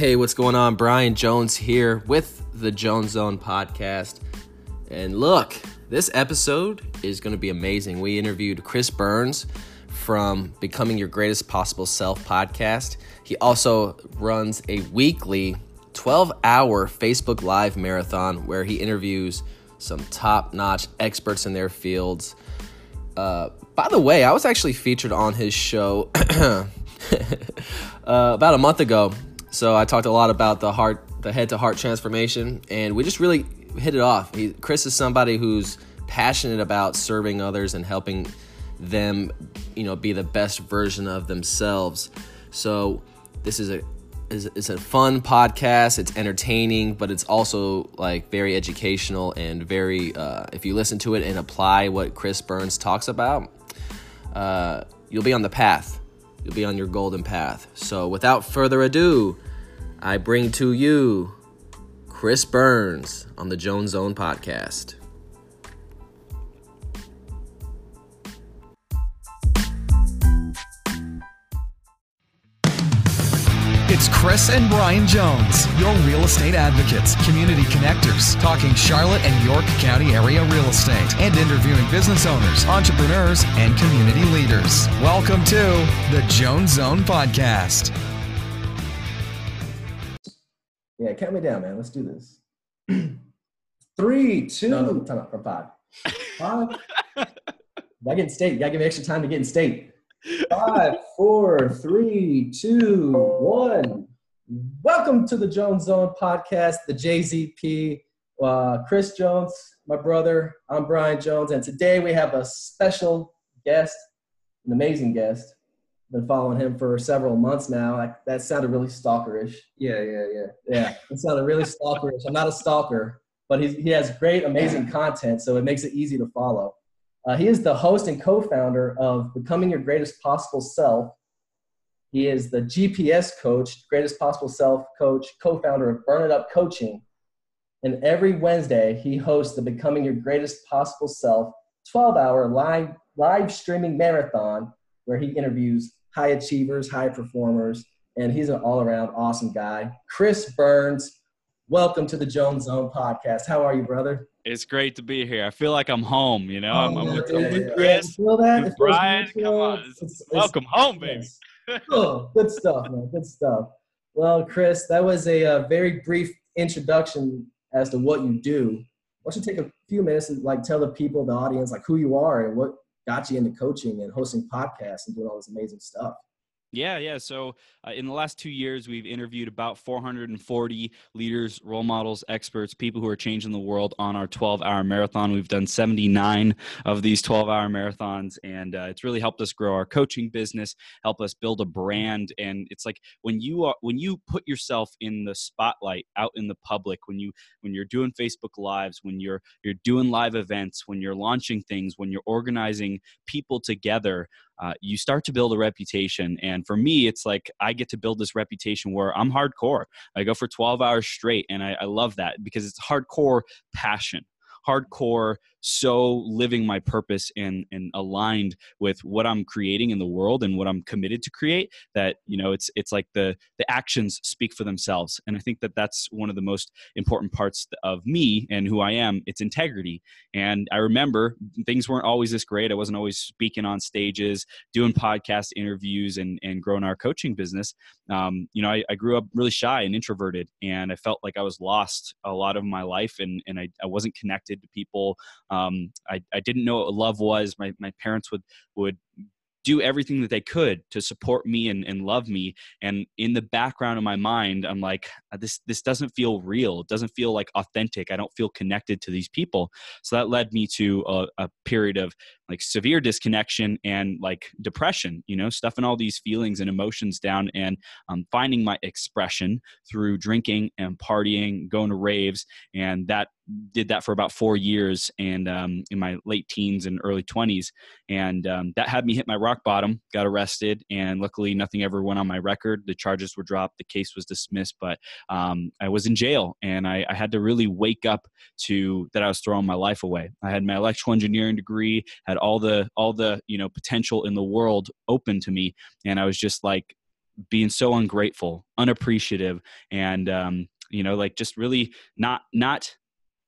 Hey, what's going on? Brian Jones here with the Jones Zone podcast. And look, this episode is going to be amazing. We interviewed Chris Burns from Becoming Your Greatest Possible Self podcast. He also runs a weekly 12 hour Facebook Live marathon where he interviews some top notch experts in their fields. Uh, by the way, I was actually featured on his show uh, about a month ago. So I talked a lot about the heart, the head to heart transformation, and we just really hit it off. He, Chris is somebody who's passionate about serving others and helping them, you know, be the best version of themselves. So this is a is, a fun podcast. It's entertaining, but it's also like very educational and very. Uh, if you listen to it and apply what Chris Burns talks about, uh, you'll be on the path. You'll be on your golden path. So without further ado, I bring to you Chris Burns on the Jones Zone podcast. It's Chris and Brian Jones, your real estate advocates, community connectors, talking Charlotte and York County area real estate, and interviewing business owners, entrepreneurs, and community leaders. Welcome to the Jones Zone Podcast. Yeah, count me down, man. Let's do this. Three, two, no, no, time out from five. Five. I get in state. You gotta give me extra time to get in state. Five, four, three, two, one. Welcome to the Jones Zone podcast, the JZP. Uh, Chris Jones, my brother. I'm Brian Jones, and today we have a special guest, an amazing guest. Been following him for several months now. That, that sounded really stalkerish. Yeah, yeah, yeah. Yeah, it sounded really stalkerish. I'm not a stalker, but he has great, amazing content, so it makes it easy to follow. Uh, he is the host and co founder of Becoming Your Greatest Possible Self. He is the GPS coach, Greatest Possible Self coach, co founder of Burn It Up Coaching. And every Wednesday, he hosts the Becoming Your Greatest Possible Self 12 hour live, live streaming marathon where he interviews high achievers, high performers, and he's an all around awesome guy. Chris Burns, welcome to the Jones Zone podcast. How are you, brother? It's great to be here. I feel like I'm home. You know, oh, I'm, I'm, with, yeah, with. Chris, feel that? Brian. Come on, it's, it's, welcome it's, home, baby. oh, good stuff, man. Good stuff. Well, Chris, that was a, a, uh, very brief introduction as to what you do. Why don't you take a few minutes and like tell the people, the audience, like who you are and what got you into coaching and hosting podcasts and doing all this amazing stuff? Yeah, yeah. So uh, in the last two years, we've interviewed about 440 leaders, role models, experts, people who are changing the world on our 12 hour marathon. We've done 79 of these 12 hour marathons, and uh, it's really helped us grow our coaching business, help us build a brand. And it's like when you are, when you put yourself in the spotlight out in the public, when you when you're doing Facebook lives, when you're you're doing live events, when you're launching things, when you're organizing people together uh, you start to build a reputation. And for me, it's like I get to build this reputation where I'm hardcore. I go for 12 hours straight, and I, I love that because it's hardcore passion hardcore so living my purpose and and aligned with what I'm creating in the world and what I'm committed to create that you know it's it's like the the actions speak for themselves. And I think that that's one of the most important parts of me and who I am it's integrity. And I remember things weren't always this great. I wasn't always speaking on stages doing podcast interviews and and growing our coaching business. Um, you know I, I grew up really shy and introverted and I felt like I was lost a lot of my life and and I, I wasn't connected to people um, I, I didn't know what love was. My, my parents would, would do everything that they could to support me and, and love me and in the background of my mind i'm like this this doesn't feel real. It doesn't feel like authentic. I don't feel connected to these people. So that led me to a, a period of like severe disconnection and like depression you know stuffing all these feelings and emotions down and um, finding my expression through drinking and partying going to raves. And that did that for about four years and um, in my late teens and early 20s and um, that had me hit my rock bottom got arrested and luckily nothing ever went on my record. The charges were dropped the case was dismissed but um, i was in jail and I, I, had to really wake up to that i was throwing my life away. I had my electrical engineering degree had all the all the you know potential in the world open to me and i was just like being so ungrateful, unappreciative, and um, you know, like just really not not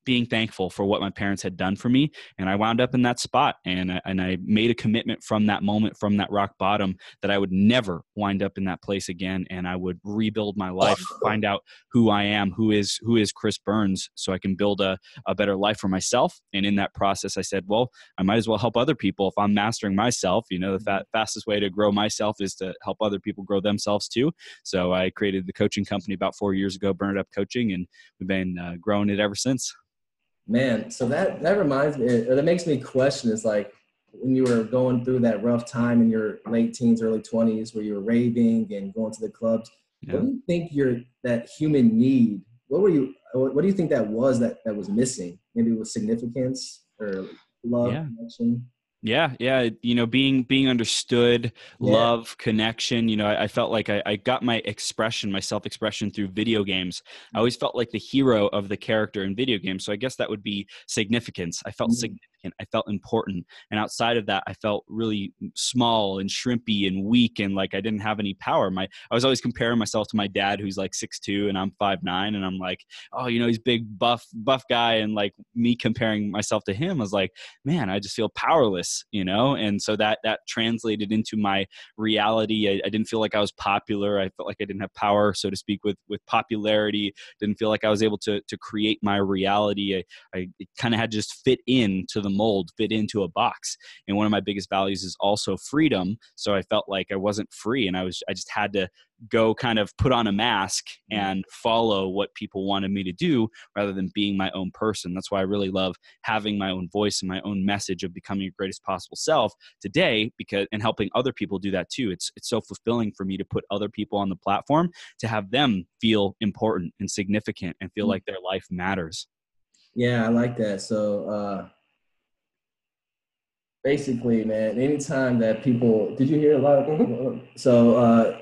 being thankful for what my parents had done for me and i wound up in that spot and I, and I made a commitment from that moment from that rock bottom that i would never wind up in that place again and i would rebuild my life find out who i am who is who is chris burns so i can build a, a better life for myself and in that process i said well i might as well help other people if i'm mastering myself you know the fa- fastest way to grow myself is to help other people grow themselves too. So i created the coaching company about four years ago burn it up coaching and we've been uh, growing it ever since Man, so that that reminds me, or that makes me question is like when you were going through that rough time in your late teens, early twenties, where you were raving and going to the clubs. Yeah. What do you think your that human need? What were you? What do you think that was that that was missing? Maybe it was significance or love, yeah. connection yeah yeah you know being being understood yeah. love connection you know I, I felt like I, I, got my expression my self-expression through video games i always felt like the hero of the character in video games so i guess that would be significance i felt mm-hmm. significant i felt important. And outside of that i felt really small and shrimpy and weak and like i didn't have any power. My i was always comparing myself to my dad who's like six two and i'm five nine and i'm like oh you know he's big buff buff guy and like me comparing myself to him I was like man i just feel powerless you know? And so that that translated into my reality. I, I, didn't feel like i was popular. I felt like i didn't have power so to speak with with popularity. Didn't feel like i was able to to create my reality. I, I kind of had to just fit into the mold fit into a box and one of my biggest values is also freedom so i felt like i wasn't free and i was i just had to go kind of put on a mask mm-hmm. and follow what people wanted me to do rather than being my own person. That's why I really love having my own voice and my own message of becoming your greatest possible self today because and helping other people do that too. It's it's so fulfilling for me to put other people on the platform to have them feel important and significant and feel mm-hmm. like their life matters. Yeah, I like that. So uh basically, man, anytime that people did you hear a lot of mm-hmm. so uh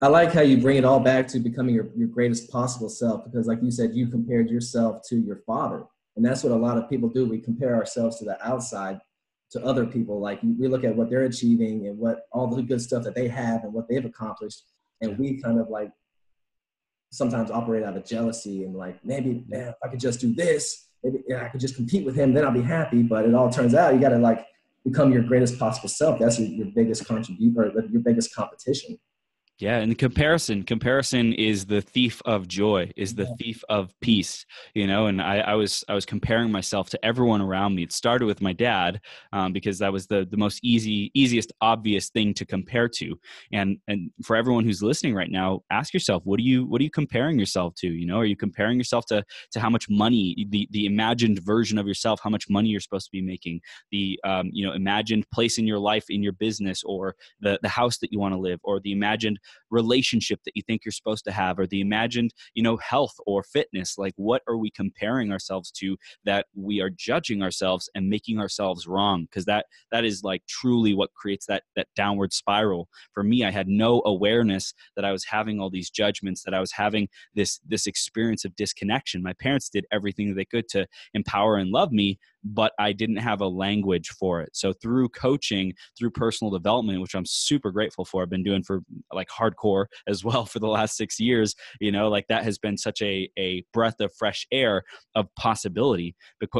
I like how you bring it all back to becoming your, your greatest possible self because, like you said, you compared yourself to your father. And that's what a lot of people do. We compare ourselves to the outside, to other people. Like we look at what they're achieving and what all the good stuff that they have and what they've accomplished. And we kind of like sometimes operate out of jealousy and like, maybe, man, if I could just do this, maybe I could just compete with him, then I'll be happy. But it all turns out you got to like become your greatest possible self. That's your, your biggest contribution or your biggest competition. Yeah, and comparison, comparison is the thief of joy, is the thief of peace. You know, and I, I, was I was comparing myself to everyone around me. It started with my dad um, because that was the the most easy, easiest, obvious thing to compare to. And and for everyone who's listening right now, ask yourself, what are you what are you comparing yourself to? You know, are you comparing yourself to to how much money the the imagined version of yourself, how much money you're supposed to be making, the um, you know imagined place in your life, in your business, or the the house that you want to live, or the imagined relationship that you think you're supposed to have or the imagined you know health or fitness like what are we comparing ourselves to that we are judging ourselves and making ourselves wrong? Because that that is like truly what creates that that downward spiral. For me i had no awareness that i was having all these judgments that i was having this this experience of disconnection. My parents did everything they could to empower and love me but I didn't have a language for it. So through coaching, through personal development, which I'm super grateful for, I've been doing for like hardcore as well for the last six years. You know, like that has been such a a breath of fresh air of possibility.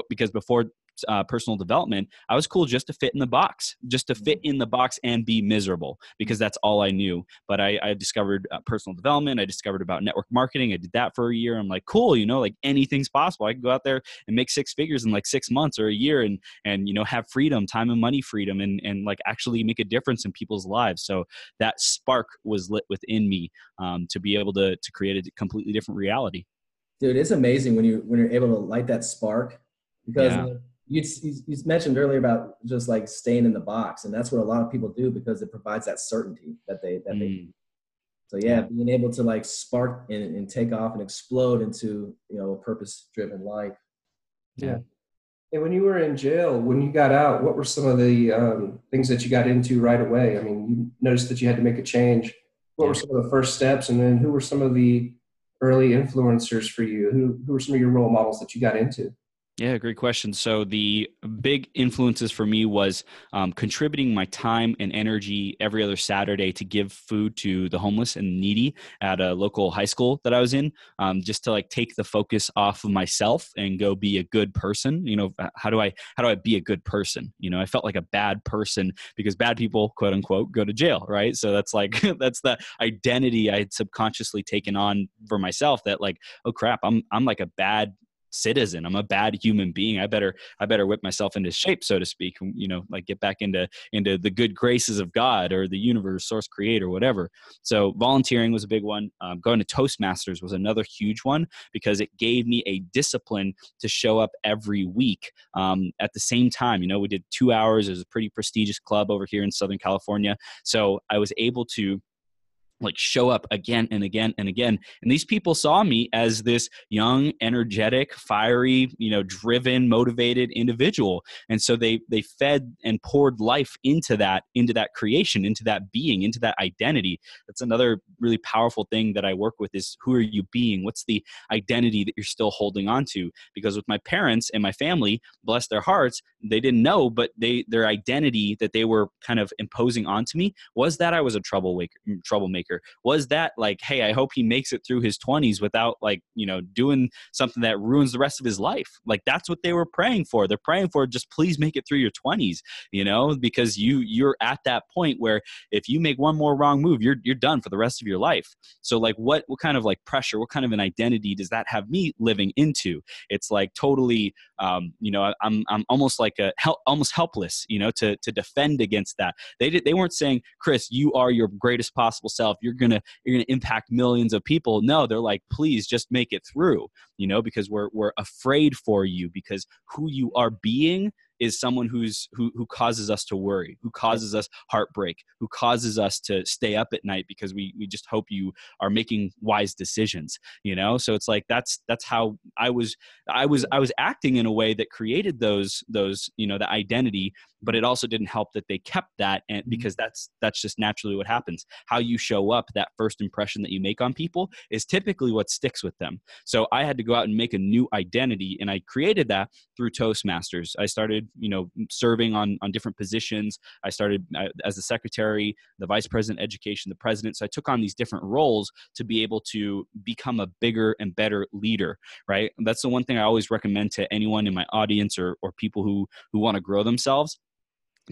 Because before uh, personal development, I was cool just to fit in the box, just to fit mm-hmm. in the box and be miserable because that's all I knew. But I, I discovered uh, personal development. I discovered about network marketing. I did that for a year. I'm like, cool, you know, like anything's possible. I can go out there and make six figures in like six months or a year and, and, you know, have freedom, time and money freedom and, and like actually make a difference in people's lives. So that spark was lit within me um, to be able to, to create a completely different reality. Dude, it's amazing when you, when you're able to light that spark because yeah you, you mentioned earlier about just like staying in the box and that's what a lot of people do because it provides that certainty that they that mm. they so yeah being able to like spark and, and take off and explode into you know a purpose driven life. Yeah. And when you were in jail when you got out what were some of the um, things that you got into right away? I mean you noticed that you had to make a change. What yeah. were some of the first steps and then who were some of the early influencers for you? Who, who were some of your role models that you got into Yeah, great question. So the big influences for me was um, contributing my time and energy every other Saturday to give food to the homeless and needy at a local high school that I was in, um, just to like take the focus off of myself and go be a good person. You know, how do I how do I be a good person? You know, I felt like a bad person because bad people, quote unquote, go to jail, right? So that's like that's the identity I had subconsciously taken on for myself that like, oh crap, I'm I'm like a bad citizen. I'm a bad human being. I better i better whip myself into shape so to speak you know like get back into into the good graces of god or the universe source creator whatever. So volunteering was a big one. Um, going to toastmasters was another huge one because it gave me a discipline to show up every week um, at the same time. You know we did two hours. It was a pretty prestigious club over here in southern california. So i was able to like show up again and again and again. And these people saw me as this young energetic fiery you know driven motivated individual. And so they they fed and poured life into that into that creation into that being into that identity. That's another really powerful thing that i work with is who are you being? What's the identity that you're still holding on to? Because with my parents and my family bless their hearts they didn't know but they their identity that they were kind of imposing onto me was that i was a troublemaker troublemaker was that like hey i hope he makes it through his 20s without like you know doing something that ruins the rest of his life? Like that's what they were praying for. They're praying for just please make it through your 20s you know because you you're at that point where if you make one more wrong move you're you're done for the rest of your life. So like what what kind of like pressure what kind of an identity does that have me living into? It's like totally um, you know i'm i'm almost like a help almost helpless you know to to defend against that. They did they weren't saying chris you are your greatest possible self you're gonna you're gonna impact millions of people no they're like please just make it through you know because we're we're afraid for you because who you are being is someone who's who who causes us to worry, who causes us heartbreak, who causes us to stay up at night because we we just hope you are making wise decisions, you know? So it's like that's that's how I was I was I was acting in a way that created those those, you know, the identity, but it also didn't help that they kept that and mm-hmm. because that's that's just naturally what happens. How you show up, that first impression that you make on people is typically what sticks with them. So I had to go out and make a new identity and I created that through Toastmasters. I started you know serving on on different positions i started uh, as the secretary the vice president education the president so i took on these different roles to be able to become a bigger and better leader right that's the one thing i always recommend to anyone in my audience or or people who who want to grow themselves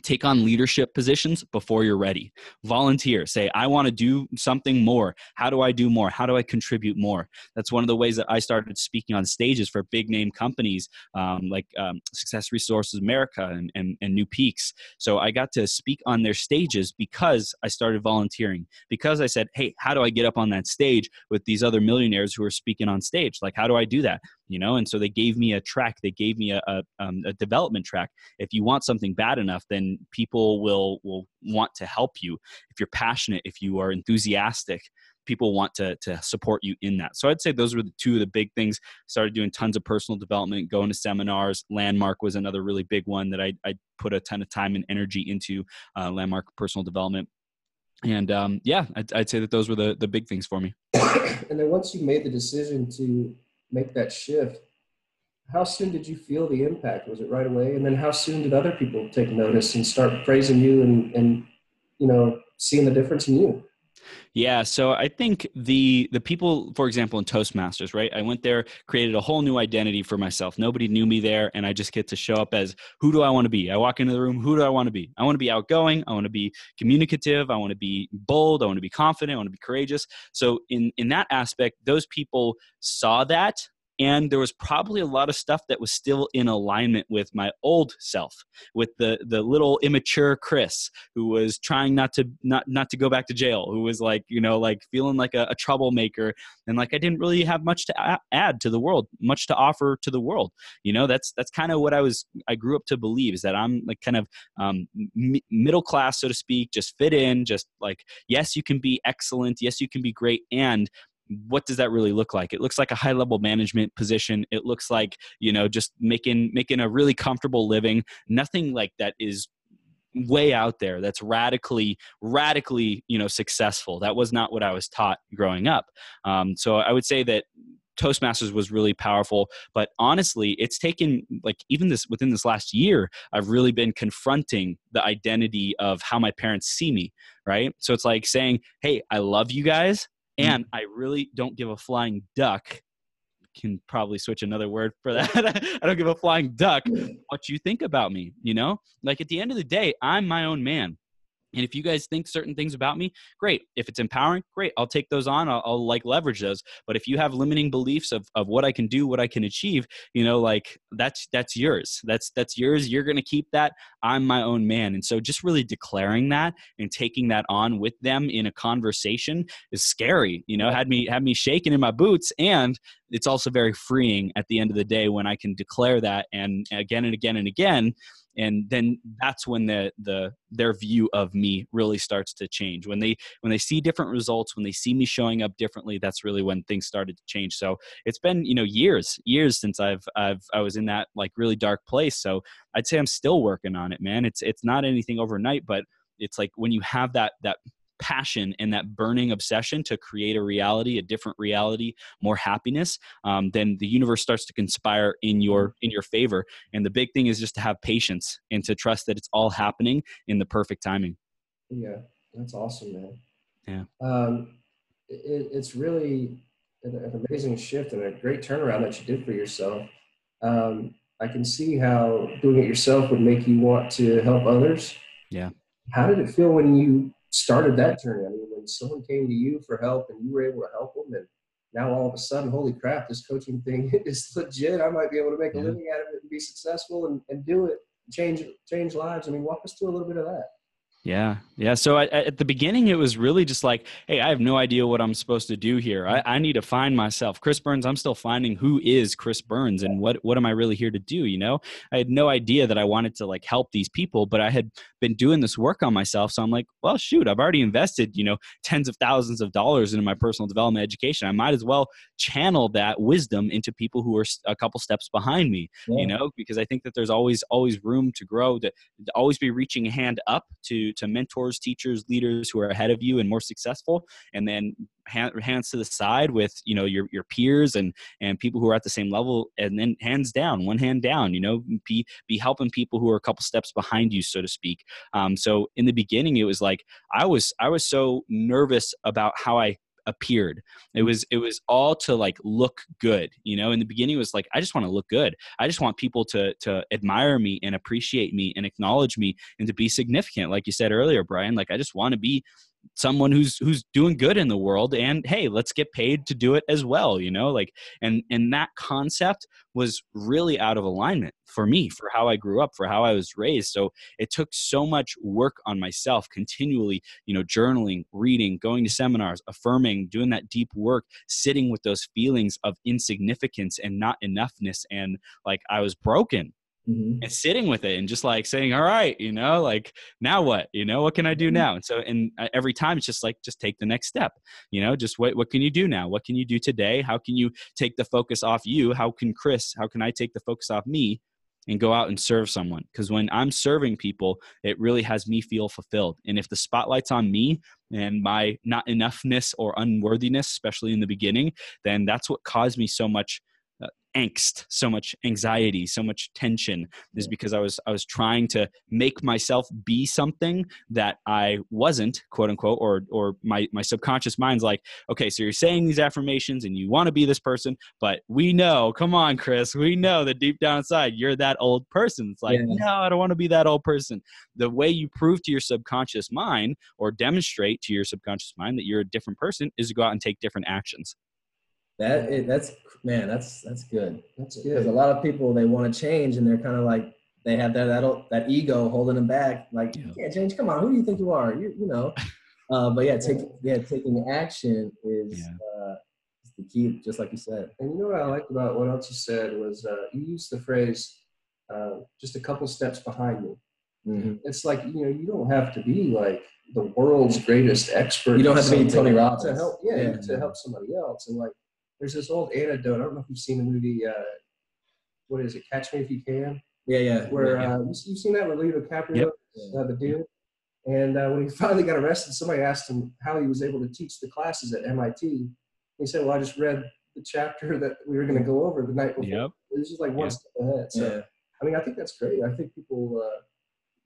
take on leadership positions before you're ready. Volunteer. Say i want to do something more. How do i do more? How do i contribute more? That's one of the ways that i started speaking on stages for big name companies um, like um, success resources america and, and, and new peaks. So i got to speak on their stages because i started volunteering. Because i said hey how do i get up on that stage with these other millionaires who are speaking on stage? Like how do i do that you know and so they gave me a track they gave me a, a, um, a, development track. If you want something bad enough then people will will want to help you. If you're passionate if you are enthusiastic people want to to support you in that. So i'd say those were the two of the big things. Started doing tons of personal development going to seminars. Landmark was another really big one that i, I put a ton of time and energy into uh, landmark personal development. And um, yeah I'd, I'd say that those were the the big things for me. And then once you made the decision to make that shift, how soon did you feel the impact? Was it right away? And then how soon did other people take notice and start praising you and, and you know, seeing the difference in you? Yeah, so I think the the people, for example, in Toastmasters, right? I went there, created a whole new identity for myself. Nobody knew me there, and I just get to show up as who do I want to be? I walk into the room, who do I want to be? I want to be outgoing. I want to be communicative. I want to be bold. I want to be confident. I want to be courageous. So in in that aspect, those people saw that and there was probably a lot of stuff that was still in alignment with my old self with the the little immature chris who was trying not to not not to go back to jail who was like you know like feeling like a, a troublemaker. And like i didn't really have much to add to the world much to offer to the world. You know that's that's kind of what i was i grew up to believe is that i'm like kind of um, m- middle class so to speak just fit in just like yes you can be excellent yes you can be great and what does that really look like? It looks like a high level management position. It looks like you know just making making a really comfortable living. Nothing like that is way out there that's radically radically you know successful. That was not what i was taught growing up. Um, so i would say that Toastmasters was really powerful, but honestly, it's taken like even this within this last year, I've really been confronting the identity of how my parents see me, right? So it's like saying, "Hey, I love you guys, mm-hmm. and I really don't give a flying duck." Can probably switch another word for that. I don't give a flying duck what you think about me, you know? Like at the end of the day, I'm my own man and if you guys think certain things about me, great. If it's empowering, great. I'll take those on. I'll, I'll, like leverage those. But if you have limiting beliefs of, of what I can do, what I can achieve, you know, like that's that's yours. That's that's yours. You're gonna keep that. I'm my own man. And so just really declaring that and taking that on with them in a conversation is scary. You know, had me had me shaking in my boots. And it's also very freeing at the end of the day when I can declare that and again and again and again and then that's when the the their view of me really starts to change. When they when they see different results when they see me showing up differently that's really when things started to change. So it's been you know years years since i've i've i was in that like really dark place. So i'd say i'm still working on it man. It's it's not anything overnight but it's like when you have that that passion and that burning obsession to create a reality a different reality more happiness um, then the universe starts to conspire in your in your favor. And the big thing is just to have patience and to trust that it's all happening in the perfect timing. Yeah that's awesome man. Yeah. Um, it, it's really an, an, amazing shift and a great turnaround that you did for yourself. Um, i can see how doing it yourself would make you want to help others. Yeah. How did it feel when you started that journey. I mean, when someone came to you for help and you were able to help them, and now all of a sudden, holy crap, this coaching thing is legit. I might be able to make a living out of it and be successful and, and do it, change change lives. I mean, walk us through a little bit of that. Yeah. Yeah. So I, at the beginning, it was really just like, hey, I have no idea what I'm supposed to do here. I, I, need to find myself. Chris Burns, I'm still finding who is Chris Burns and what, what am I really here to do? You know, I had no idea that I wanted to like help these people, but I had been doing this work on myself. So I'm like, well, shoot, I've already invested, you know, tens of thousands of dollars into my personal development education. I might as well channel that wisdom into people who are a couple steps behind me, yeah. you know, because I think that there's always, always room to grow, to, to always be reaching a hand up to, to mentors, teachers, leaders who are ahead of you and more successful, and then hands to the side with you know your your peers and and people who are at the same level, and then hands down, one hand down. You know, be be helping people who are a couple steps behind you, so to speak. Um, so in the beginning, it was like I was I was so nervous about how I appeared. It was it was all to like look good you know? In the beginning it was like i just want to look good. I just want people to to admire me and appreciate me and acknowledge me and to be significant. Like you said earlier brian like i just want to be someone who's who's doing good in the world and hey let's get paid to do it as well you know like and and that concept was really out of alignment for me for how i grew up for how i was raised. So it took so much work on myself continually you know journaling reading going to seminars affirming doing that deep work sitting with those feelings of insignificance and not enoughness and like i was broken mm-hmm. and sitting with it and just like saying, all right, you know, like now what, you know, what can I do mm-hmm. now? And so, and uh, every time it's just like, just take the next step, you know, just what, what can you do now? What can you do today? How can you take the focus off you? How can Chris, how can I take the focus off me? and go out and serve someone. Because when I'm serving people, it really has me feel fulfilled. And if the spotlight's on me and my not enoughness or unworthiness, especially in the beginning, then that's what caused me so much angst so much anxiety so much tension is because i was i was trying to make myself be something that i wasn't quote unquote or or my my subconscious mind's like okay so you're saying these affirmations and you want to be this person but we know come on chris we know that deep down inside you're that old person. It's like yeah. no i don't want to be that old person. The way you prove to your subconscious mind or demonstrate to your subconscious mind that you're a different person is to go out and take different actions that is, that's man, that's that's good. That's good. Because a lot of people they want to change and they're kind of like they have that that that ego holding them back. Like yeah. you can't change. Come on, who do you think you are? You you know. Uh, but yeah, take yeah taking action is yeah. uh, is the key, just like you said. And you know what I liked about what else you said was uh, you used the phrase uh, just a couple steps behind me. Mm-hmm. It's like you know you don't have to be like the world's greatest expert. You don't have to be Tony Robbins to help. Yeah, yeah, to help somebody else. And like there's this old anecdote. I don't know if you've seen the movie. Uh, what is it? Catch Me If You Can. Yeah, yeah. Where yeah. Uh, you've seen that with Leo DiCaprio, yep. uh, the dude. And uh, when he finally got arrested, somebody asked him how he was able to teach the classes at MIT. He said, "Well, I just read the chapter that we were going to go over the night before. Yep. It was just like one Yep. step ahead. So, Yeah. I mean, I think that's great. I think people uh,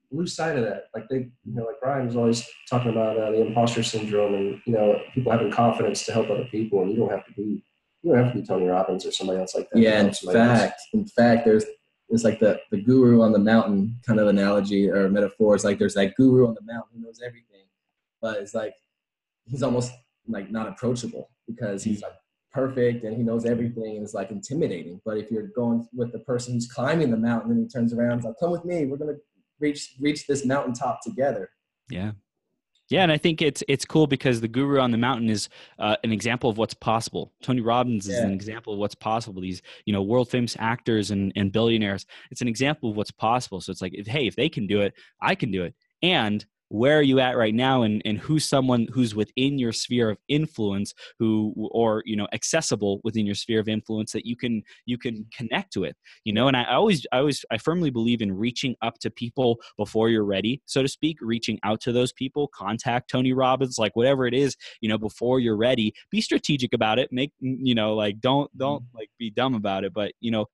lose sight of that. Like they, you know, like Brian was always talking about uh, the imposter syndrome, and you know, people having confidence to help other people, and you don't have to be, you don't have to be Tony Robbins or somebody else like that. Yeah, in help somebody else. fact, in fact, there's it's like the the guru on the mountain kind of analogy or metaphor. It's like there's that guru on the mountain who knows everything, but it's like he's almost like not approachable because he's like perfect and he knows everything and it's like intimidating. But if you're going with the person who's climbing the mountain and he turns around, and like, "Come with me, we're gonna reach reach this mountaintop together." Yeah. Yeah, and I think it's it's cool because the guru on the mountain is uh, an example of what's possible. Tony Robbins is an example of what's possible. These you know world famous actors and, and billionaires. It's an example of what's possible. So it's like, if, hey, if they can do it, I can do it. And where are you at right now and, and who's someone who's within your sphere of influence who or you know accessible within your sphere of influence that you can you can connect with you know? And i always i always i firmly believe in reaching up to people before you're ready so to speak reaching out to those people contact tony robbins like whatever it is you know before you're ready. Be strategic about it. Make you know like don't don't mm-hmm. like be dumb about it but you know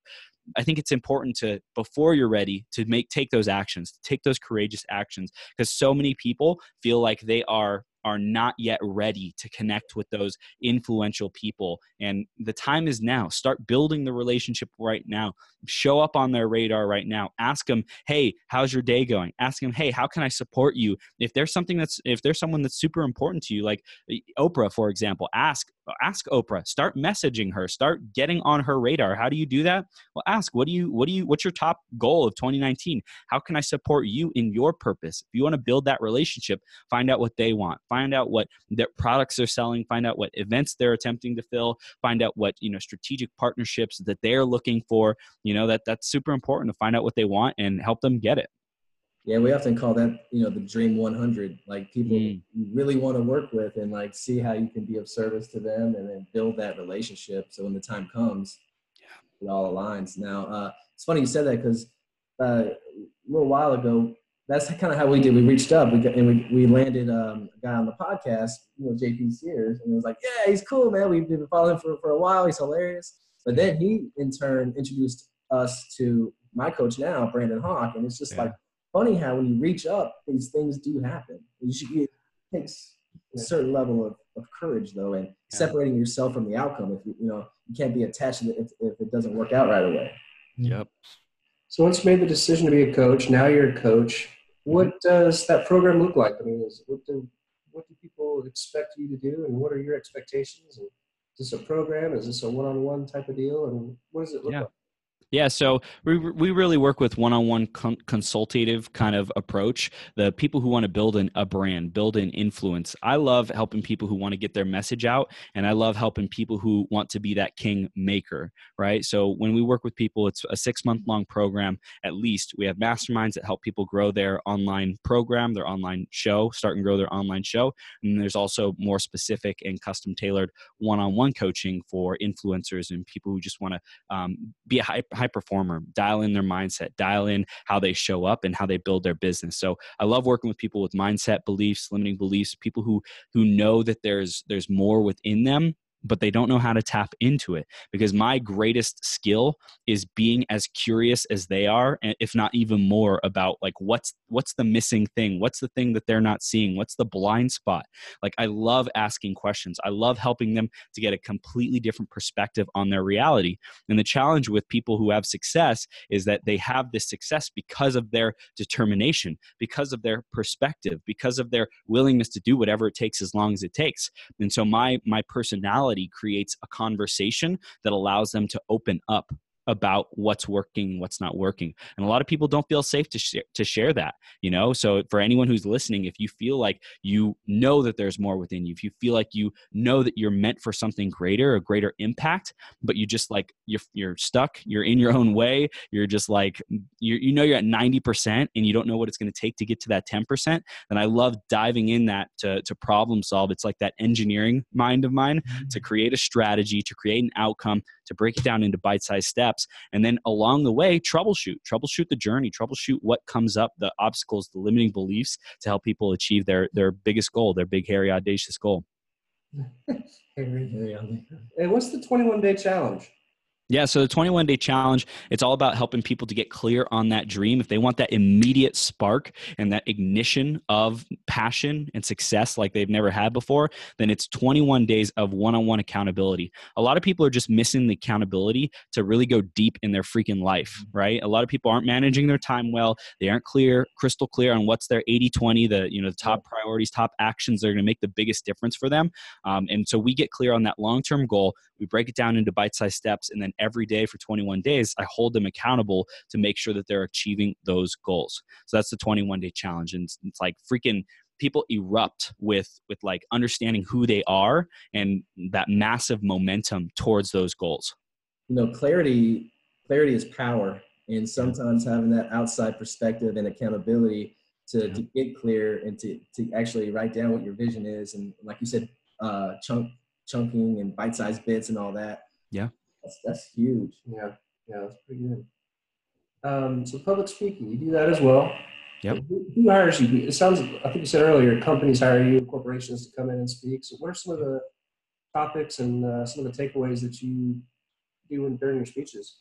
I think it's important to before you're ready to make take those actions, take those courageous actions because so many people feel like they are are not yet ready to connect with those influential people. And the time is now. Start building the relationship right now. Show up on their radar right now. Ask them hey how's your day going? Ask them hey how can i support you? If there's something that's if there's someone that's super important to you like uh, oprah for example ask ask oprah. Start messaging her. Start getting on her radar. How do you do that? Well ask what do you what do you what's your top goal of 2019 how can i support you in your purpose? If you want to build that relationship find out what they want. Find out what their products they're selling find out what events they're attempting to fill find out what you know strategic partnerships that they're looking for you know that that's super important to find out what they want and help them get it Yeah, we often call that, you know, the dream 100. Like people Mm. you really want to work with and like see how you can be of service to them and then build that relationship. So when the time comes, it all aligns. Now, uh, it's funny you said that because uh, a little while ago, that's kind of how we did. We reached up we got, and we, we landed um, a guy on the podcast, you know, JP Sears, and it was like, yeah, he's cool, man. We've been following him for, for a while. He's hilarious. But then he, in turn, introduced us to my coach now, Brandon Hawk, and it's just Yeah. like funny how when you reach up, these things do happen. You should, it takes a certain level of, of courage, though, and separating yourself from the outcome. If you, you know, you can't be attached to it if, if it doesn't work out right away. yep So once you made the decision to be a coach, now you're a coach. What does that program look like? I mean, is, what do what do people expect you to do, and what are your expectations? And is this a program? Is this a one-on-one type of deal? And what does it look Yeah. like? Yeah, so we we really work with one-on-one con- consultative kind of approach. The people who want to build an, a brand, build an influence. I love helping people who want to get their message out, and I love helping people who want to be that king maker. Right. So when we work with people, it's a six-month-long program at least. We have masterminds that help people grow their online program, their online show, start and grow their online show, and there's also more specific and custom-tailored one-on-one coaching for influencers and people who just want to um, be a high, high performer, dial in their mindset, dial in how they show up and how they build their business. So I love working with people with mindset beliefs, limiting beliefs, people who who know that there's there's more within them but they don't know how to tap into it because my greatest skill is being as curious as they are if not even more about like what's what's the missing thing? What's the thing that they're not seeing? What's the blind spot? Like i love asking questions. I love helping them to get a completely different perspective on their reality. And the challenge with people who have success is that they have this success because of their determination because of their perspective because of their willingness to do whatever it takes as long as it takes. And so my my personality creates a conversation that allows them to open up about what's working what's not working. And a lot of people don't feel safe to share, to share that you know? So for anyone who's listening if you feel like you know that there's more within you if you feel like you know that you're meant for something greater a greater impact but you just like you're, you're stuck you're in your own way you're just like you you know you're at 90% and you don't know what it's going to take to get to that 10% and i love diving in that to, to problem solve. It's like that engineering mind of mine mm-hmm. to create a strategy to create an outcome to break it down into bite-sized steps and then along the way troubleshoot troubleshoot the journey troubleshoot what comes up the obstacles the limiting beliefs to help people achieve their their biggest goal their big hairy audacious goal. Hey, what's the 21 day challenge? Yeah, so the 21 day challenge, it's all about helping people to get clear on that dream. If they want that immediate spark and that ignition of passion and success like they've never had before, then it's 21 days of one on one accountability. A lot of people are just missing the accountability to really go deep in their freaking life, right? A lot of people aren't managing their time well. They aren't clear, crystal clear on what's their 80 20, the, you know, the top priorities, top actions that are going to make the biggest difference for them. Um, and so we get clear on that long term goal. We break it down into bite sized steps and then every day for 21 days, I hold them accountable to make sure that they're achieving those goals. So that's the 21 day challenge. And it's, it's like freaking people erupt with with like understanding who they are and that massive momentum towards those goals you know clarity clarity is power and sometimes having that outside perspective and accountability to, to get clear and to, to actually write down what your vision is and like you said uh chunk chunking and bite-sized bits and all that yeah that's that's huge. Yeah, yeah, that's pretty good. Um, so public speaking, you do that as well. Yep. Who, who, hires you? It sounds. I think you said earlier, companies hire you, corporations to come in and speak. So, what are some of the topics and uh, some of the takeaways that you do in, during your speeches?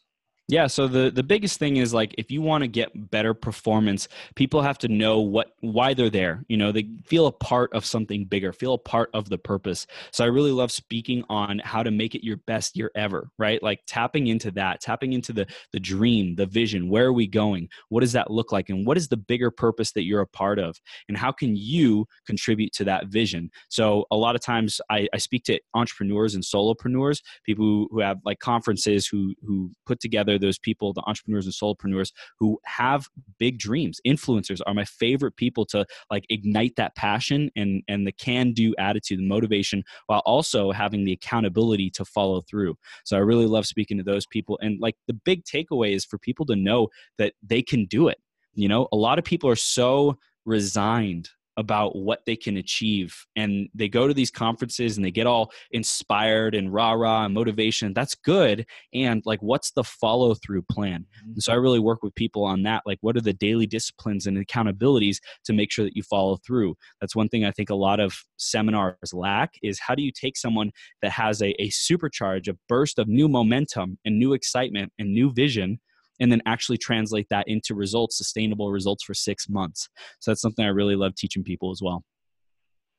Yeah, so the the biggest thing is like if you want to get better performance, people have to know what why they're there. You know, they feel a part of something bigger, feel a part of the purpose. So I really love speaking on how to make it your best year ever, right? Like tapping into that, tapping into the the dream, the vision, where are we going? What does that look like? And what is the bigger purpose that you're a part of? And how can you contribute to that vision? So a lot of times I, I speak to entrepreneurs and solopreneurs, people who, who have like conferences who who put together those people, the entrepreneurs and solopreneurs who have big dreams. Influencers are my favorite people to like ignite that passion and and the can do attitude, the motivation, while also having the accountability to follow through. So I really love speaking to those people. And like the big takeaway is for people to know that they can do it. You know, a lot of people are so resigned about what they can achieve. And they go to these conferences and they get all inspired and rah rah and motivation. That's good. And like, what's the follow through plan? And so I really work with people on that. Like, what are the daily disciplines and accountabilities to make sure that you follow through? That's one thing I think a lot of seminars lack is how do you take someone that has a, a supercharge, a burst of new momentum and new excitement and new vision and then actually translate that into results, sustainable results for six months. So that's something I really love teaching people as well.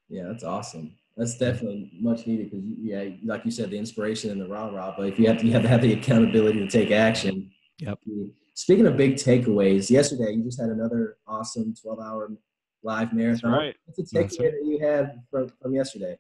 Yeah, that's awesome. That's definitely much needed because yeah, like you said, the inspiration and the rah rah. But if you have to, you have to have the accountability to take action. Yep. Speaking of big takeaways, yesterday you just had another awesome 12 hour live marathon. That's right. What's the takeaway right. that you had from, from yesterday?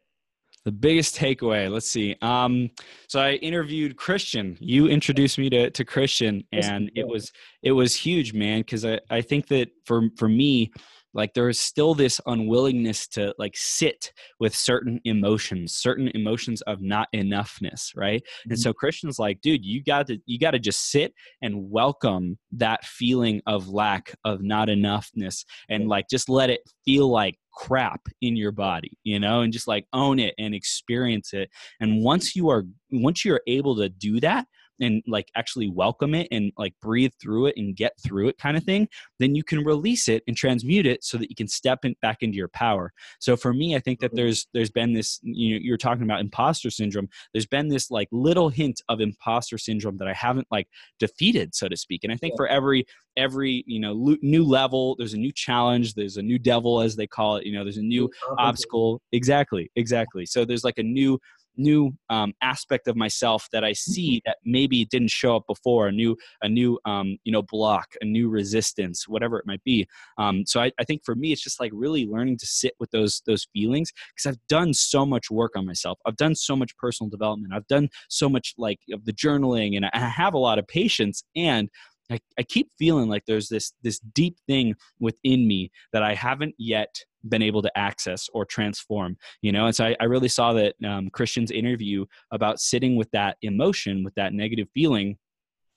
The biggest takeaway. Let's see. Um, so i interviewed christian. You introduced me to, to christian and it was it was huge man because I, I think that for for me like there is still this unwillingness to like sit with certain emotions certain emotions of not enoughness right? Mm-hmm. and so christian's like dude you got to you got to just sit and welcome that feeling of lack of not enoughness and like just let it feel like crap in your body you know and just like own it and experience it. And once you are once you're able to do that and like actually welcome it and like breathe through it and get through it kind of thing then you can release it and transmute it so that you can step in, back into your power. So for me i think that mm-hmm. there's there's been this you know you're talking about imposter syndrome. There's been this like little hint of imposter syndrome that i haven't like defeated so to speak. And i think for every every you know new level there's a new challenge there's a new devil as they call it you know there's a new obstacle. Exactly exactly. So there's like a new new um, aspect of myself that I see mm-hmm. that maybe didn't show up before, a new, a new, um, you know, block, a new resistance, whatever it might be. Um, so I, I, think for me, it's just like really learning to sit with those those feelings because I've done so much work on myself. I've done so much personal development. I've done so much like of the journaling, and I have a lot of patience and I, I keep feeling like there's this this deep thing within me that I haven't yet been able to access or transform you know and so i, I really saw that um, christian's interview about sitting with that emotion with that negative feeling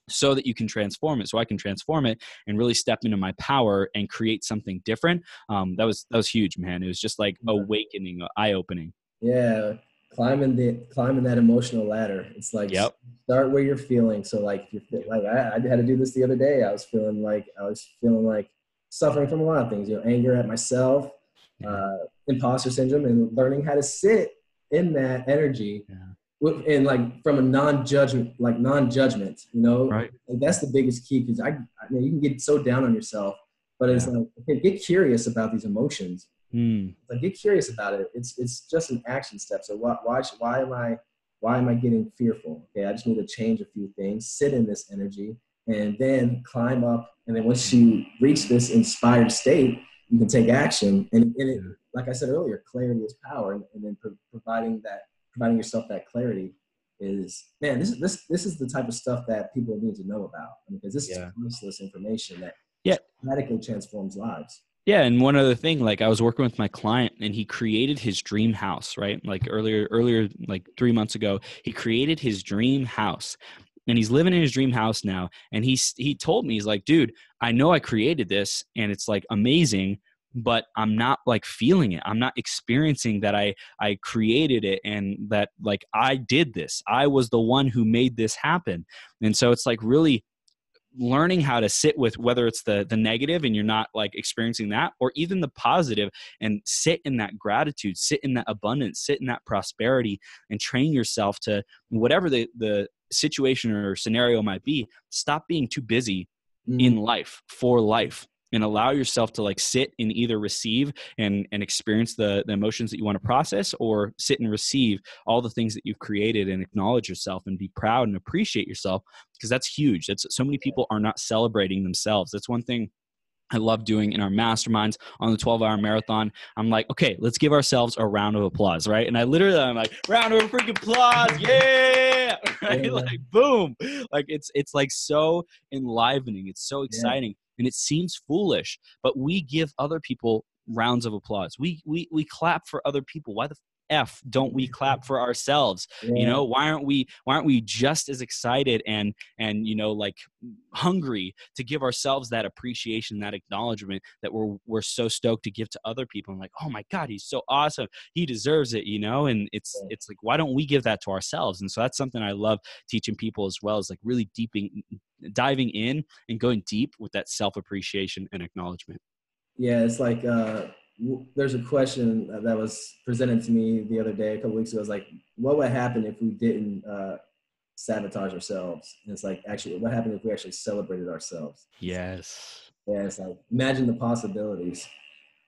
so that you can transform it so i can transform it and really step into my power and create something different um, that was that was huge man it was just like awakening eye-opening yeah climbing the climbing that emotional ladder. It's like yep. start where you're feeling. So like you're like I, I had to do this the other day. I was feeling like I was feeling like suffering from a lot of things. You know, anger at myself, uh, imposter syndrome, and learning how to sit in that energy. Yeah with, and like from a non-judgment, like non-judgment, you know, right. Like that's the biggest key because I, I mean, you can get so down on yourself, but it's yeah. like get curious about these emotions. Mm. Like get curious about it. It's it's just an action step. So why why why am I why am I getting fearful? Okay, I just need to change a few things, sit in this energy, and then climb up. And then once you reach this inspired state, you can take action. And, and it, like I said earlier, clarity is power, and, and then pro- providing that providing yourself that clarity is man this is this this is the type of stuff that people need to know about. Because this yeah. is useless information that yeah. radically transforms lives. Yeah and one other thing like i was working with my client and he created his dream house right? Like earlier earlier like three months ago he created his dream house and he's living in his dream house now and he's he told me he's like dude i know i created this and it's like amazing but i'm not like feeling it. I'm not experiencing that i i created it and that like i did this. I was the one who made this happen. And so it's like really learning how to sit with whether it's the the negative and you're not like experiencing that or even the positive and sit in that gratitude sit in that abundance sit in that prosperity and train yourself to whatever the the situation or scenario might be stop being too busy mm. in life for life and allow yourself to like sit and either receive and and experience the the emotions that you want to process or sit and receive all the things that you've created and acknowledge yourself and be proud and appreciate yourself because that's huge. That's so many people are not celebrating themselves. That's one thing I love doing in our masterminds on the 12 hour marathon. I'm like, okay, let's give ourselves a round of applause, right? And I literally, I'm like, round of freaking applause, yeah, right? Yeah. Like, boom, like it's it's like so enlivening. It's so exciting and it seems foolish, but we give other people rounds of applause. We we we clap for other people. Why the f don't we clap for ourselves? Yeah. you know why aren't we why aren't we just as excited and and you know like hungry to give ourselves that appreciation that acknowledgement that we're we're so stoked to give to other people? And like oh my god he's so awesome. He deserves it you know? And it's yeah. it's like why don't we give that to ourselves? And so that's something i love teaching people as well is like really deeping diving in and going deep with that self appreciation and acknowledgement. Yeah it's like uh there's a question that was presented to me the other day, a couple weeks ago. It was like, what would happen if we didn't uh, sabotage ourselves? And it's like, actually, what happened if we actually celebrated ourselves? Yes. Yeah, it's like, imagine the possibilities.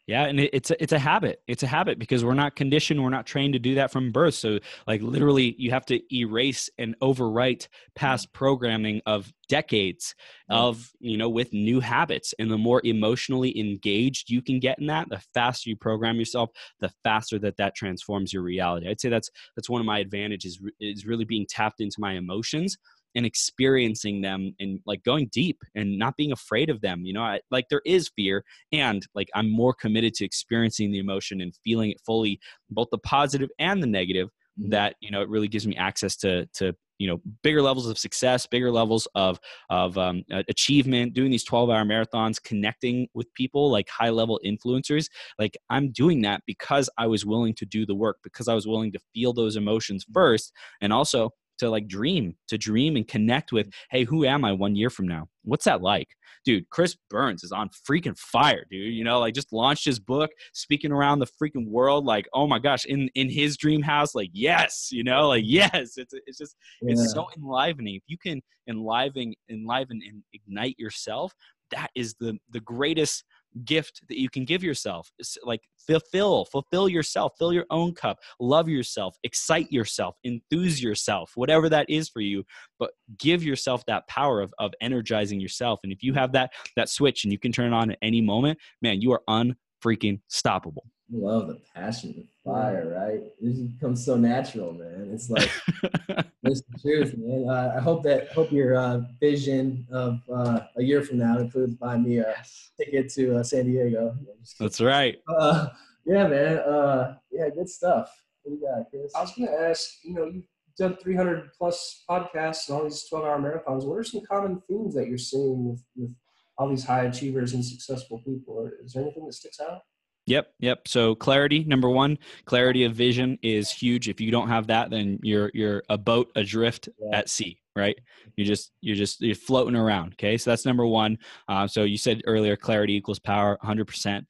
Yeah, and it's a, it's a habit. It's a habit because we're not conditioned, we're not trained to do that from birth. So, like literally, you have to erase and overwrite past mm-hmm. programming of decades mm-hmm. of you know with new habits. And the more emotionally engaged you can get in that, the faster you program yourself, the faster that that transforms your reality. I'd say that's that's one of my advantages is really being tapped into my emotions and experiencing them and like going deep and not being afraid of them you know I, like there is fear and like i'm more committed to experiencing the emotion and feeling it fully both the positive and the negative mm-hmm. that you know it really gives me access to to you know bigger levels of success bigger levels of of um, achievement doing these 12 hour marathons connecting with people like high level influencers like i'm doing that because i was willing to do the work because i was willing to feel those emotions mm-hmm. first and also to like dream, to dream and connect with, mm. hey, who am I one year from now? What's that like? Dude, Chris Burns is on freaking fire, dude. You know, like just launched his book, speaking around the freaking world. Like, oh my gosh, in in his dream house, like, yes, you know, like yes. It's it's just yeah. it's so enlivening. If you can enliven, enliven and ignite yourself, that is the the greatest gift that you can give yourself like fulfill fulfill yourself fill your own cup love yourself excite yourself enthuse yourself whatever that is for you but give yourself that power of, of energizing yourself and if you have that that switch and you can turn it on at any moment man you are unfreaking stoppable love the passion, the fire, right? This becomes so natural, man. It's like it's the truth, man. Uh, I hope that hope your uh, vision of uh, a year from now includes buying me a ticket to uh, San Diego. That's right. Uh, yeah, man. Uh, yeah, good stuff. What do you got, Chris? I was going to ask. You know, you've done 300 plus podcasts and all these 12 hour marathons. What are some common themes that you're seeing with, with all these high achievers and successful people? Is there anything that sticks out? Yep, yep. So clarity, number one, clarity of vision is huge. If you don't have that, then you're you're a boat adrift yeah. at sea, right? You just you're just you're floating around. Okay, so that's number one. Uh, so you said earlier, clarity equals power, hundred um, percent.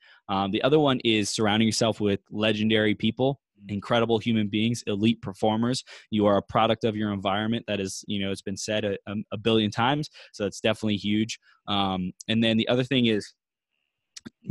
The other one is surrounding yourself with legendary people incredible human beings, elite performers. You are a product of your environment. That is, you know, it's been said a, a billion times. So it's definitely huge. Um, and then the other thing is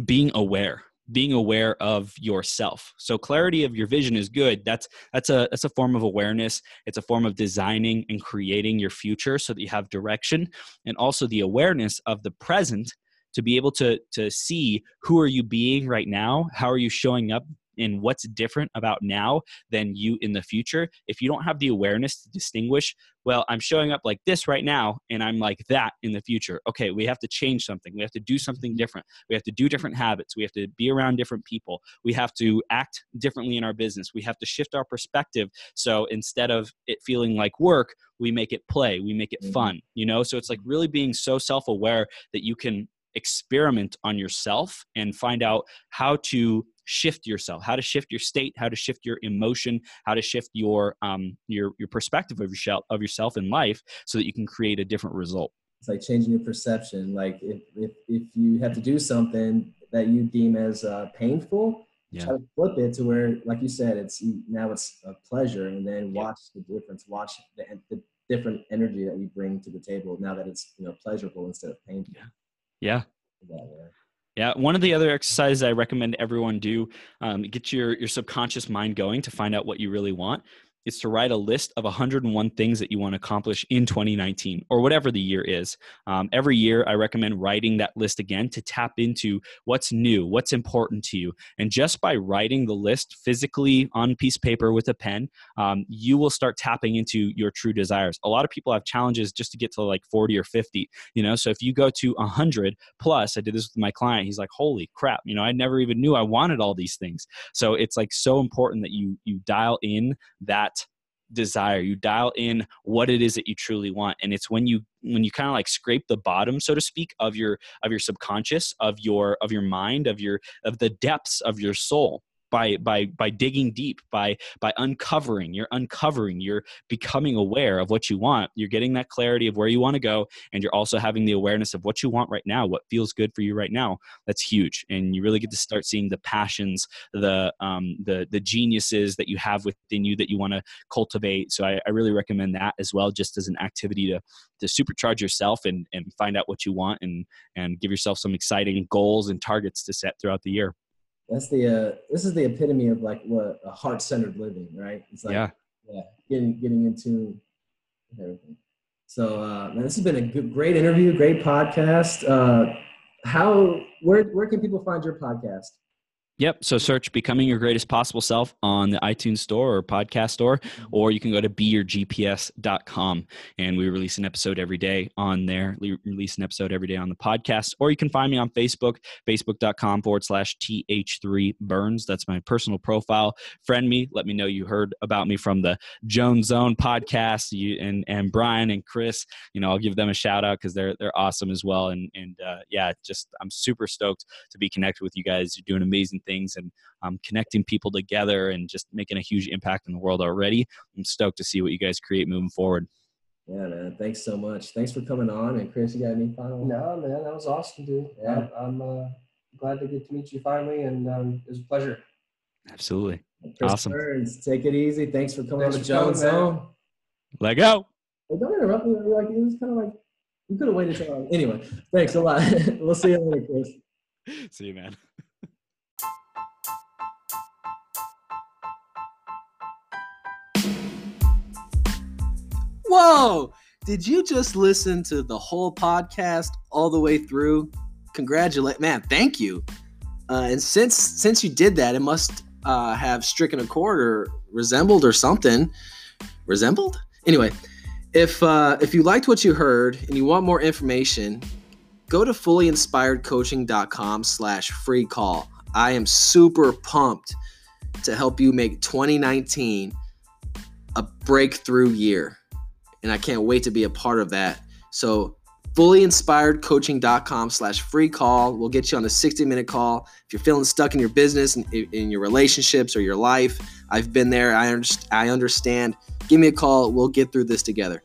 being aware being aware of yourself. So clarity of your vision is good. That's that's a that's a form of awareness. It's a form of designing and creating your future so that you have direction and also the awareness of the present to be able to to see who are you being right now? How are you showing up and what's different about now than you in the future if you don't have the awareness to distinguish well i'm showing up like this right now and i'm like that in the future. Okay we have to change something. We have to do something different. We have to do different habits. We have to be around different people. We have to act differently in our business. We have to shift our perspective. So instead of it feeling like work we make it play. We make it mm-hmm. fun you know? So it's like really being so self-aware that you can experiment on yourself and find out how to shift yourself how to shift your state how to shift your emotion how to shift your um your your perspective of yourself of yourself in life so that you can create a different result. It's like changing your perception. Like if if, if you have to do something that you deem as uh, painful yeah. try to flip it to where like you said it's now it's a pleasure and then watch yeah. the difference watch the, the different energy that you bring to the table now that it's you know pleasurable instead of painful. Yeah. Yeah. Yeah, one of the other exercises I recommend everyone do um, get your your subconscious mind going to find out what you really want is to write a list of 101 things that you want to accomplish in 2019 or whatever the year is. Um, every year, I recommend writing that list again to tap into what's new, what's important to you. And just by writing the list physically on piece of paper with a pen, um, you will start tapping into your true desires. A lot of people have challenges just to get to like 40 or 50, you know? So if you go to 100 plus, I did this with my client, he's like, holy crap, you know, I never even knew I wanted all these things. So it's like so important that you, you dial in that desire. You dial in what it is that you truly want and it's when you when you kind of like scrape the bottom so to speak of your of your subconscious of your of your mind of your of the depths of your soul by by by digging deep by by uncovering. You're uncovering. You're becoming aware of what you want. You're getting that clarity of where you want to go and you're also having the awareness of what you want right now what feels good for you right now. That's huge. And you really get to start seeing the passions the um the the geniuses that you have within you that you want to cultivate. So I, I really recommend that as well just as an activity to to supercharge yourself and and find out what you want and and give yourself some exciting goals and targets to set throughout the year that's the uh, this is the epitome of like what a heart centered living, right? It's like yeah, yeah, getting getting into everything. So uh, man, this has been a good, great interview, great podcast. Uh, how where where can people find your podcast? Yep. So search Becoming Your Greatest Possible Self on the iTunes Store or podcast store, mm-hmm. or you can go to beyourgps.com and we release an episode every day on there. We release an episode every day on the podcast, or you can find me on Facebook, facebook.com forward slash TH3 Burns. That's my personal profile. Friend me, let me know you heard about me from the Jones Zone podcast. You and, and Brian and Chris, you know, I'll give them a shout out because they're, they're awesome as well. And, and uh, yeah, just I'm super stoked to be connected with you guys. You're doing amazing things things and um, connecting people together and just making a huge impact in the world already. I'm stoked to see what you guys create moving forward. Yeah, man. Thanks so much. Thanks for coming on. And Chris, you got any final? No, man. That was awesome, dude. Yeah. I'm, I'm uh, glad to get to meet you finally, and um, it was a pleasure. Absolutely. Chris awesome. Burns, take it easy. Thanks for coming Thanks on the Jones Zone. Let go. Hey, don't interrupt me. Like it was kind of like you could have waited till. Anyway, thanks a lot. we'll see you later, Chris. See you, man. Whoa! Did you just listen to the whole podcast all the way through? Congratulate, man! Thank you. Uh, and since since you did that, it must uh, have stricken a chord or resembled or something. Resembled? Anyway, if uh, if you liked what you heard and you want more information, go to fullyinspiredcoaching.com slash free call. I am super pumped to help you make 2019 a breakthrough year and I can't wait to be a part of that. So fullyinspiredcoaching.com slash free call. We'll get you on a 60 minute call. If you're feeling stuck in your business, in, in your relationships or your life, I've been there. I, I understand. Give me a call. We'll get through this together.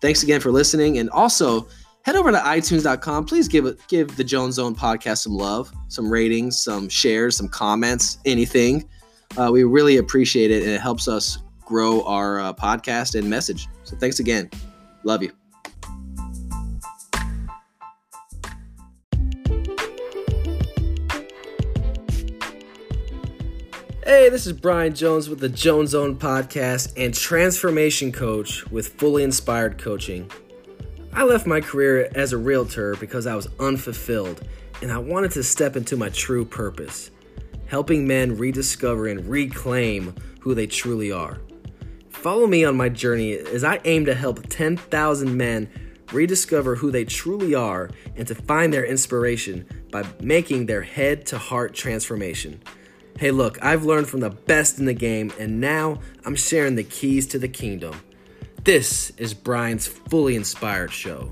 Thanks again for listening. And also head over to itunes.com. Please give give the Jones Zone podcast some love, some ratings, some shares, some comments, anything. Uh, we really appreciate it, and it helps us grow our uh, podcast and message. So thanks again. Love you. Hey, this is Brian Jones with the Jones Zone podcast and transformation coach with Fully Inspired Coaching. I left my career as a realtor because I was unfulfilled and I wanted to step into my true purpose, helping men rediscover and reclaim who they truly are. Follow me on my journey as I aim to help 10,000 men rediscover who they truly are and to find their inspiration by making their head to heart transformation. Hey, look, I've learned from the best in the game, and now I'm sharing the keys to the kingdom. This is Brian's Fully Inspired Show.